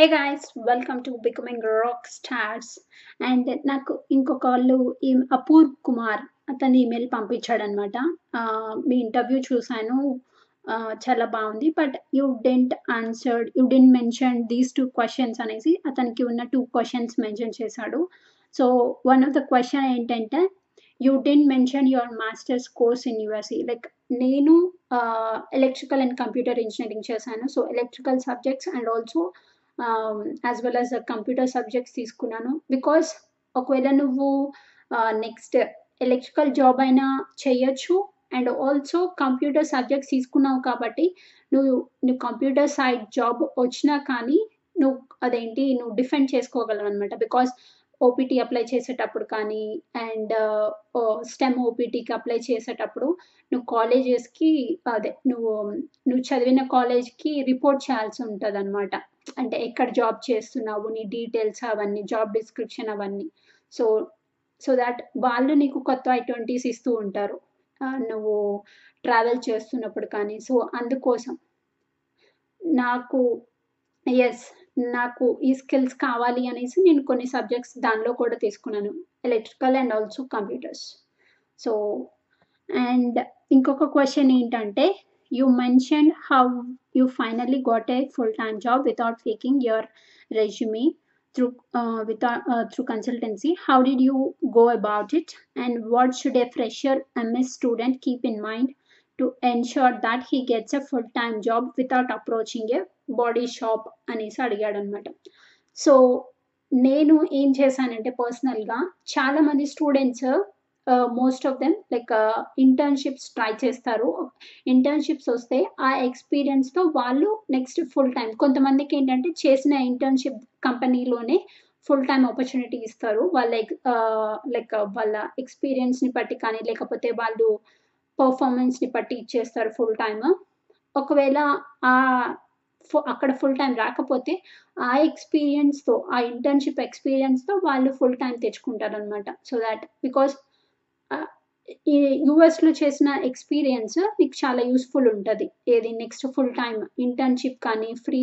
Hey guys welcome to becoming rock stars and నాకు ఇంకొక వాళ్ళు ఈ అపూర్వ్ కుమార్ అతని ఈమెయిల్ పంపించాడనమాట మీ ఇంటర్వ్యూ చూశాను. చాలా బాగుంది. But you didn't answered you didn't mention these two questions అనేసి అతనికి ఉన్న టూ క్వశ్చన్స్ మెన్షన్ చేశాడు. So one of the question ఏంటంటే you didn't mention your masters course in యూఎస్ఈ like నేను ఎలక్ట్రికల్ అండ్ కంప్యూటర్ ఇంజనీరింగ్ చేశాను. So electrical subjects and also as well as computer subjects తీసుకున్నాను. Because ఒకవేళ నువ్వు next electrical job అయినా చేయొచ్చు and also computer subjects తీసుకున్నావు కాబట్టి నువ్వు నువ్వు కంప్యూటర్ సైడ్ జాబ్ వచ్చినా కానీ నువ్వు అదేంటి నువ్వు డిఫెండ్ చేసుకోగలవు అనమాట బికాస్ ఓపీటీ అప్లై చేసేటప్పుడు కానీ అండ్ స్టెమ్ ఓపీటీకి అప్లై చేసేటప్పుడు నువ్వు కాలేజెస్కి అదే నువ్వు నువ్వు చదివిన కాలేజ్కి రిపోర్ట్ చేయాల్సి ఉంటుంది అనమాట అంటే ఎక్కడ జాబ్ చేస్తున్నావు నీ డీటెయిల్స్ అవన్నీ జాబ్ డిస్క్రిప్షన్ అవన్నీ. సో సో దాట్ వాళ్ళు నీకు కొత్త ఐ ఇస్తూ ఉంటారు. నువ్వు ట్రావెల్ చేస్తున్నప్పుడు కానీ సో అందుకోసం నాకు ఎస్ నాకు ఈ స్కిల్స్ కావాలి అనేసి నేను కొన్ని సబ్జెక్ట్స్ దానిలో కూడా తీసుకున్నాను. Electrical and also computers so and ఇంకొక క్వశ్చన్ ఏంటంటే you mention how you finally got a full time job without faking your resume through without through consultancy how did you go about it and what should a fresher MS student keep in mind to ensure that he gets a full time job without approaching a body shop అనేసి అడిగాడు అనమాట so నేను ఏం చేశానంటే పర్సనల్గా చాలామంది students most of them like internships try చేస్తారు. Internships వస్తే ఆ ఎక్స్పీరియన్స్తో వాళ్ళు నెక్స్ట్ ఫుల్ టైం కొంతమందికి ఏంటంటే చేసిన ఇంటర్న్షిప్ కంపెనీలోనే ఫుల్ టైం ఆపర్చునిటీ ఇస్తారు. వాళ్ళ లైక్ వాళ్ళ ఎక్స్పీరియన్స్ని బట్టి కానీ లేకపోతే వాళ్ళు పర్ఫార్మెన్స్ని బట్టి ఇచ్చేస్తారు ఫుల్ టైమ్. ఒకవేళ ఆ అక్కడ ఫుల్ టైం రాకపోతే ఆ ఎక్స్పీరియన్స్తో ఆ ఇంటర్న్షిప్ ఎక్స్పీరియన్స్తో వాళ్ళు ఫుల్ టైం తెచ్చుకుంటారు అనమాట సో దాట్ బికాస్ ఈ యూఎస్లో చేసిన ఎక్స్పీరియన్స్ మీకు చాలా యూస్ఫుల్ ఉంటుంది. ఏది నెక్స్ట్ ఫుల్ టైం ఇంటర్న్షిప్ కానీ ఫ్రీ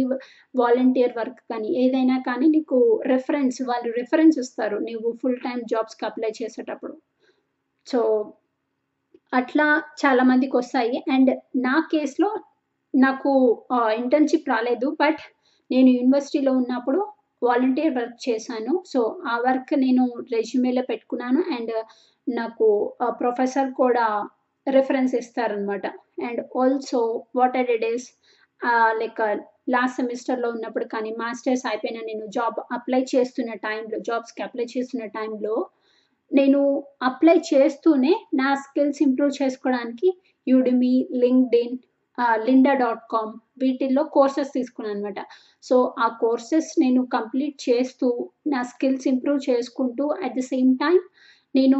వాలంటీర్ వర్క్ కానీ ఏదైనా కానీ నీకు రెఫరెన్స్ వాళ్ళు రెఫరెన్స్ ఇస్తారు నువ్వు ఫుల్ టైం జాబ్స్కి అప్లై చేసేటప్పుడు. సో అట్లా చాలా మందికి వస్తాయి. అండ్ నా కేసులో నాకు ఇంటర్న్షిప్ రాలేదు బట్ నేను యూనివర్సిటీలో ఉన్నప్పుడు వాలంటీర్ వర్క్ చేశాను. సో ఆ వర్క్ నేను రెజ్యూమేలో పెట్టుకున్నాను అండ్ నాకు ప్రొఫెసర్ కూడా రెఫరెన్స్ ఇస్తారనమాట and also what are days like last సెమిస్టర్లో ఉన్నప్పుడు కానీ మాస్టర్స్ అయిపోయిన నేను జాబ్ అప్లై చేస్తున్న టైంలో జాబ్స్కి అప్లై చేస్తున్న టైంలో నేను అప్లై చేస్తూనే నా స్కిల్స్ ఇంప్రూవ్ చేసుకోవడానికి Udemy LinkedIn Lynda dot com వీటిల్లో కోర్సెస్ తీసుకున్నాను అనమాట సో ఆ కోర్సెస్ నేను కంప్లీట్ చేస్తూ నా స్కిల్స్ ఇంప్రూవ్ చేసుకుంటూ అట్ ద సేమ్ టైం నేను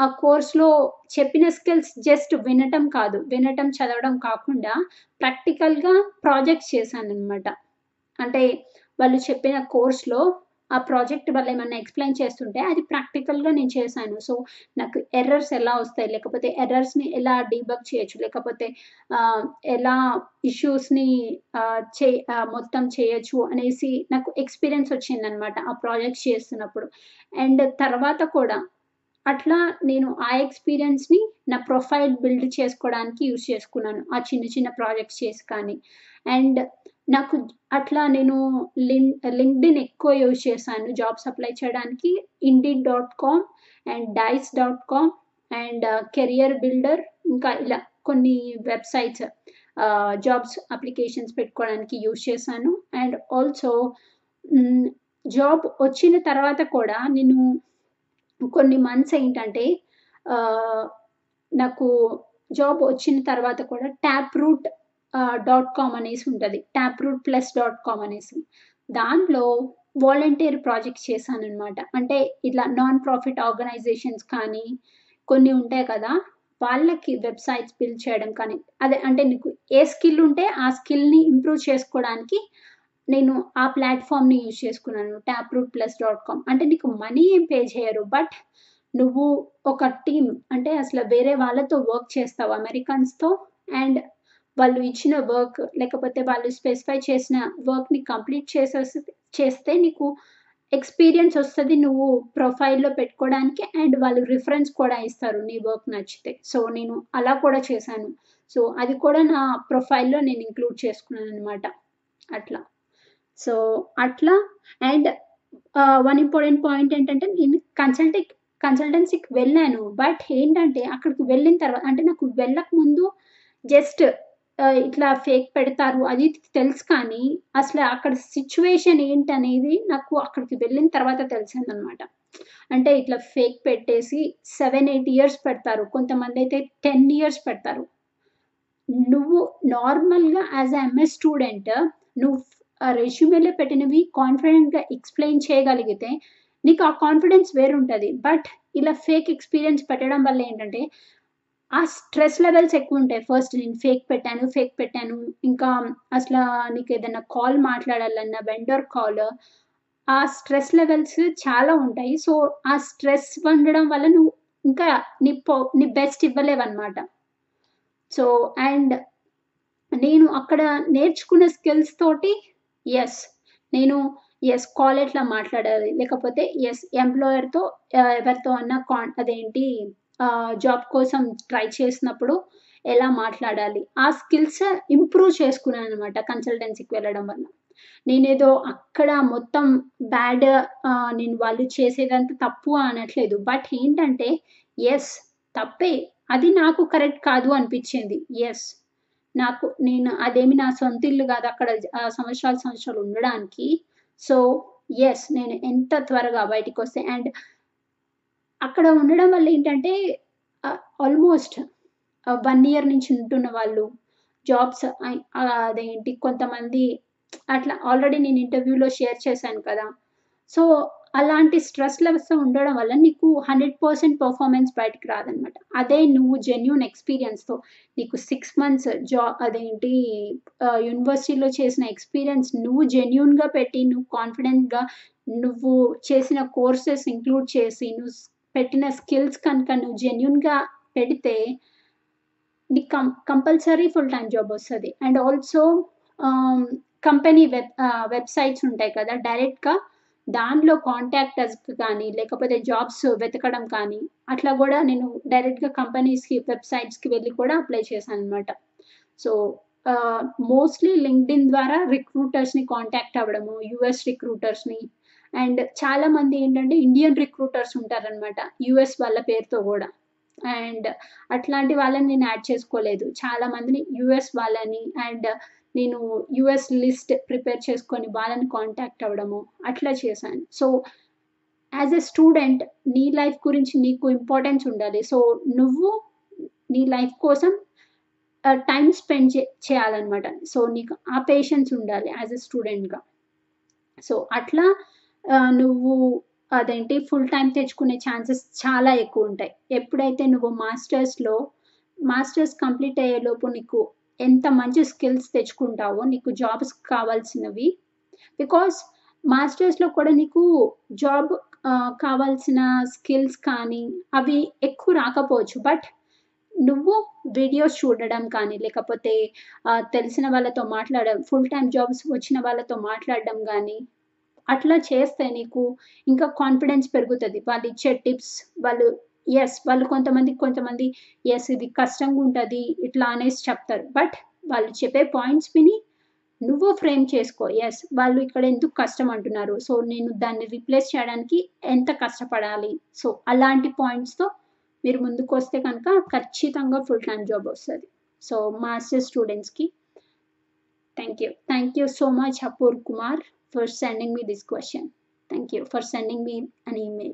ఆ కోర్స్లో చెప్పిన స్కిల్స్ జస్ట్ వినటం కాదు. వినటం చదవడం కాకుండా ప్రాక్టికల్గా ప్రాజెక్ట్స్ చేశాను అనమాట అంటే వాళ్ళు చెప్పిన కోర్స్లో ఆ ప్రాజెక్ట్ వల్ల ఏమన్నా ఎక్స్ప్లెయిన్ చేస్తుంటే అది ప్రాక్టికల్గా నేను చేశాను. సో నాకు ఎర్రర్స్ ఎలా వస్తాయి? లేకపోతే ఎర్రర్స్ని ఎలా డీబగ్ చేయొచ్చు? లేకపోతే ఎలా ఇష్యూస్ని చే మొత్తం చేయొచ్చు? అనేసి నాకు ఎక్స్పీరియన్స్ వచ్చిందనమాట ఆ ప్రాజెక్ట్ చేస్తున్నప్పుడు. అండ్ తర్వాత కూడా అట్లా నేను ఆ ఎక్స్పీరియన్స్ని నా ప్రొఫైల్ బిల్డ్ చేసుకోవడానికి యూస్ చేసుకున్నాను. ఆ చిన్న చిన్న ప్రాజెక్ట్స్ చేసి కానీ. అండ్ నాకు అట్లా నేను లిన్ లింక్డ్ఇన్ ఎక్కువ యూజ్ చేశాను జాబ్స్ అప్లై చేయడానికి. Indeed dot com and Dice dot com and uh, career builder ఇంకా ఇలా కొన్ని వెబ్సైట్స్ uh, జాబ్స్ అప్లికేషన్స్ పెట్టుకోవడానికి యూజ్ చేశాను. అండ్ ఆల్సో జాబ్ వచ్చిన తర్వాత కూడా నేను కొన్ని మంత్స్ ఏంటంటే uh, నాకు జాబ్ వచ్చిన తర్వాత కూడా ట్యాప్ రూట్ డాట్ కామ్ అనేసి ఉంటుంది. Tap route plus dot com అనేసి. దాంట్లో వాలంటీర్ ప్రాజెక్ట్ చేశాను అనమాట అంటే ఇట్లా నాన్ ప్రాఫిట్ ఆర్గనైజేషన్స్ కానీ కొన్ని ఉంటాయి కదా వాళ్ళకి వెబ్సైట్స్ బిల్డ్ చేయడం కానీ అదే అంటే నీకు ఏ స్కిల్ ఉంటే ఆ స్కిల్ని ఇంప్రూవ్ చేసుకోవడానికి నేను ఆ ప్లాట్ఫామ్ని యూజ్ చేసుకున్నాను tap root plus dot com అంటే నీకు మనీ ఏం పే చేయరు బట్ నువ్వు ఒక టీమ్ అంటే అసలు వేరే వాళ్ళతో వర్క్ చేస్తావు అమెరికన్స్తో అండ్ వాళ్ళు ఇచ్చిన వర్క్ లేకపోతే వాళ్ళు స్పెసిఫై చేసిన వర్క్ని కంప్లీట్ చేసేసి చేస్తే నీకు ఎక్స్పీరియన్స్ వస్తుంది నువ్వు ప్రొఫైల్లో పెట్టుకోవడానికి అండ్ వాళ్ళు రిఫరెన్స్ కూడా ఇస్తారు నీ వర్క్ నచ్చితే. సో నేను అలా కూడా చేశాను. సో అది కూడా నా ప్రొఫైల్లో నేను ఇంక్లూడ్ చేసుకున్నాను అనమాట అట్లా. సో అట్లా. అండ్ వన్ ఇంపార్టెంట్ పాయింట్ ఏంటంటే నేను కన్సల్టింగ్ కన్సల్టెన్సీకి వెళ్ళాను. బట్ ఏంటంటే అక్కడికి వెళ్ళిన తర్వాత అంటే నాకు వెళ్ళక ముందు జస్ట్ ఇట్లా ఫేక్ పెడతారు. అది తెలుసు కానీ అసలు అక్కడ సిచ్యువేషన్ ఏంటనేది నాకు అక్కడికి వెళ్ళిన తర్వాత తెలిసిందనమాట. అంటే ఇట్లా ఫేక్ పెట్టేసి సెవెన్ ఎయిట్ ఇయర్స్ పెడతారు. కొంతమంది అయితే టెన్ ఇయర్స్ పెడతారు. నువ్వు నార్మల్గా యాజ్ ఎంఎస్ స్టూడెంట్ నువ్వు రెజ్యూమేలో పెట్టినవి కాన్ఫిడెంట్గా ఎక్స్ప్లెయిన్ చేయగలిగితే నీకు ఆ కాన్ఫిడెన్స్ వేరుంటుంది. బట్ ఇలా ఫేక్ ఎక్స్పీరియన్స్ పెట్టడం వల్ల ఏంటంటే ఆ స్ట్రెస్ లెవెల్స్ ఎక్కువ ఉంటాయి. ఫస్ట్ నేను ఫేక్ పెట్టాను ఫేక్ పెట్టాను. ఇంకా అసలు నీకు ఏదైనా కాల్ మాట్లాడాలన్నా వెండర్ కాల్ ఆ స్ట్రెస్ లెవెల్స్ చాలా ఉంటాయి. సో ఆ స్ట్రెస్ ఉండడం వల్ల నువ్వు ఇంకా నీ పో నీ బెస్ట్ ఇవ్వలేవన్నమాట. సో అండ్ నేను అక్కడ నేర్చుకున్న స్కిల్స్ తోటి ఎస్ నేను ఎస్ కాల్ ఎట్లా మాట్లాడాలి? లేకపోతే ఎస్ ఎంప్లాయర్తో ఎవరితో అన్నా కాన్ అదేంటి జాబ్ కోసం ట్రై చేసినప్పుడు ఎలా మాట్లాడాలి? ఆ స్కిల్స్ ఇంప్రూవ్ చేసుకున్నాను అనమాట కన్సల్టెన్సీకి వెళ్ళడం వల్ల. నేనేదో అక్కడ మొత్తం బ్యాడ్ నేను వాళ్ళు చేసేదంతా తప్పు అనట్లేదు. బట్ ఏంటంటే ఎస్ తప్పే. అది నాకు కరెక్ట్ కాదు అనిపించింది. ఎస్ నాకు నేను అదేమి నా సొంత ఇల్లు కాదు అక్కడ సంవత్సరాలు సంవత్సరాలు ఉండడానికి. సో ఎస్ నేను ఎంత త్వరగా బయటికి వస్తే అండ్ అక్కడ ఉండడం వల్ల ఏంటంటే ఆల్మోస్ట్ వన్ ఇయర్ నుంచి ఉంటున్న వాళ్ళు జాబ్స్ అదేంటి కొంతమంది అట్లా ఆల్రెడీ నేను ఇంటర్వ్యూలో షేర్ చేశాను కదా. సో అలాంటి స్ట్రెస్ లెవెల్స్ ఉండడం వల్ల నీకు హండ్రెడ్ పర్సెంట్ పర్ఫార్మెన్స్ బయటకు రాదనమాట అదే నువ్వు జెన్యున్ ఎక్స్పీరియన్స్తో నీకు సిక్స్ మంత్స్ జా అదేంటి యూనివర్సిటీలో చేసిన ఎక్స్పీరియన్స్ నువ్వు జెన్యున్గా పెట్టి నువ్వు కాన్ఫిడెంట్గా నువ్వు చేసిన కోర్సెస్ ఇంక్లూడ్ చేసి నువ్వు పెట్టిన స్కిల్స్ కనుక నువ్వు జెన్యున్గా పెడితే నీకు కం కంపల్సరీ ఫుల్ టైం జాబ్ వస్తుంది and also company web websites ఉంటాయి కదా డైరెక్ట్గా దానిలో కాంటాక్టర్స్ కానీ లేకపోతే జాబ్స్ వెతకడం కానీ అట్లా కూడా నేను డైరెక్ట్గా కంపెనీస్కి వెబ్సైట్స్కి వెళ్ళి కూడా అప్లై చేశాను అనమాట సో మోస్ట్లీ లింక్డ్ఇన్ ద్వారా రిక్రూటర్స్ని కాంటాక్ట్ అవ్వడము యుఎస్ రిక్రూటర్స్ని అండ్ చాలా మంది ఏంటంటే ఇండియన్ రిక్రూటర్స్ ఉంటారనమాట యుఎస్ వాళ్ళ పేరుతో కూడా. అండ్ అట్లాంటి వాళ్ళని నేను యాడ్ చేసుకోలేదు. చాలా మందిని యుఎస్ వాళ్ళని అండ్ నేను యుఎస్ లిస్ట్ ప్రిపేర్ చేసుకొని వాళ్ళని కాంటాక్ట్ అవ్వడము అట్లా చేశాను. సో యాజ్ ఎ స్టూడెంట్ నీ లైఫ్ గురించి నీకు ఇంపార్టెన్స్ ఉండాలి. సో నువ్వు నీ లైఫ్ కోసం టైం స్పెండ్ చే చేయాలన్నమాట. సో నీకు ఆ పేషెన్స్ ఉండాలి యాజ్ ఎ స్టూడెంట్గా సో అట్లా నువ్వు అదేంటి ఫుల్ టైం తెచ్చుకునే ఛాన్సెస్ చాలా ఎక్కువ ఉంటాయి. ఎప్పుడైతే నువ్వు మాస్టర్స్లో మాస్టర్స్ కంప్లీట్ అయ్యే లోపు నీకు ఎంత మంచి స్కిల్స్ తెచ్చుకుంటావో నీకు జాబ్స్ కావాల్సినవి బికాస్ మాస్టర్స్లో కూడా నీకు జాబ్ కావాల్సిన స్కిల్స్ కానీ అవి ఎక్కువ రాకపోవచ్చు. బట్ నువ్వు వీడియోస్ చూడడం కానీ లేకపోతే తెలిసిన వాళ్ళతో మాట్లాడడం ఫుల్ టైం జాబ్స్ వచ్చిన వాళ్ళతో మాట్లాడడం కానీ అట్లా చేస్తే నీకు ఇంకా కాన్ఫిడెన్స్ పెరుగుతుంది. వాళ్ళు ఇచ్చే టిప్స్ వాళ్ళు ఎస్ వాళ్ళు కొంతమంది కొంతమంది ఎస్ ఇది కష్టంగా ఉంటుంది ఇట్లా అనేసి చెప్తారు. బట్ వాళ్ళు చెప్పే పాయింట్స్ విని నువ్వు ఫ్రేమ్ చేసుకో. ఎస్ వాళ్ళు ఇక్కడ ఎందుకు కష్టం అంటున్నారు? సో నేను దాన్ని రీప్లేస్ చేయడానికి ఎంత కష్టపడాలి? సో అలాంటి పాయింట్స్తో మీరు ముందుకు వస్తే కనుక ఖచ్చితంగా ఫుల్ టైం జాబ్ వస్తుంది. సో మాస్టర్ స్టూడెంట్స్కి thank you thank you so much Apoor Kumar for sending me this question. Thank you for sending me an email.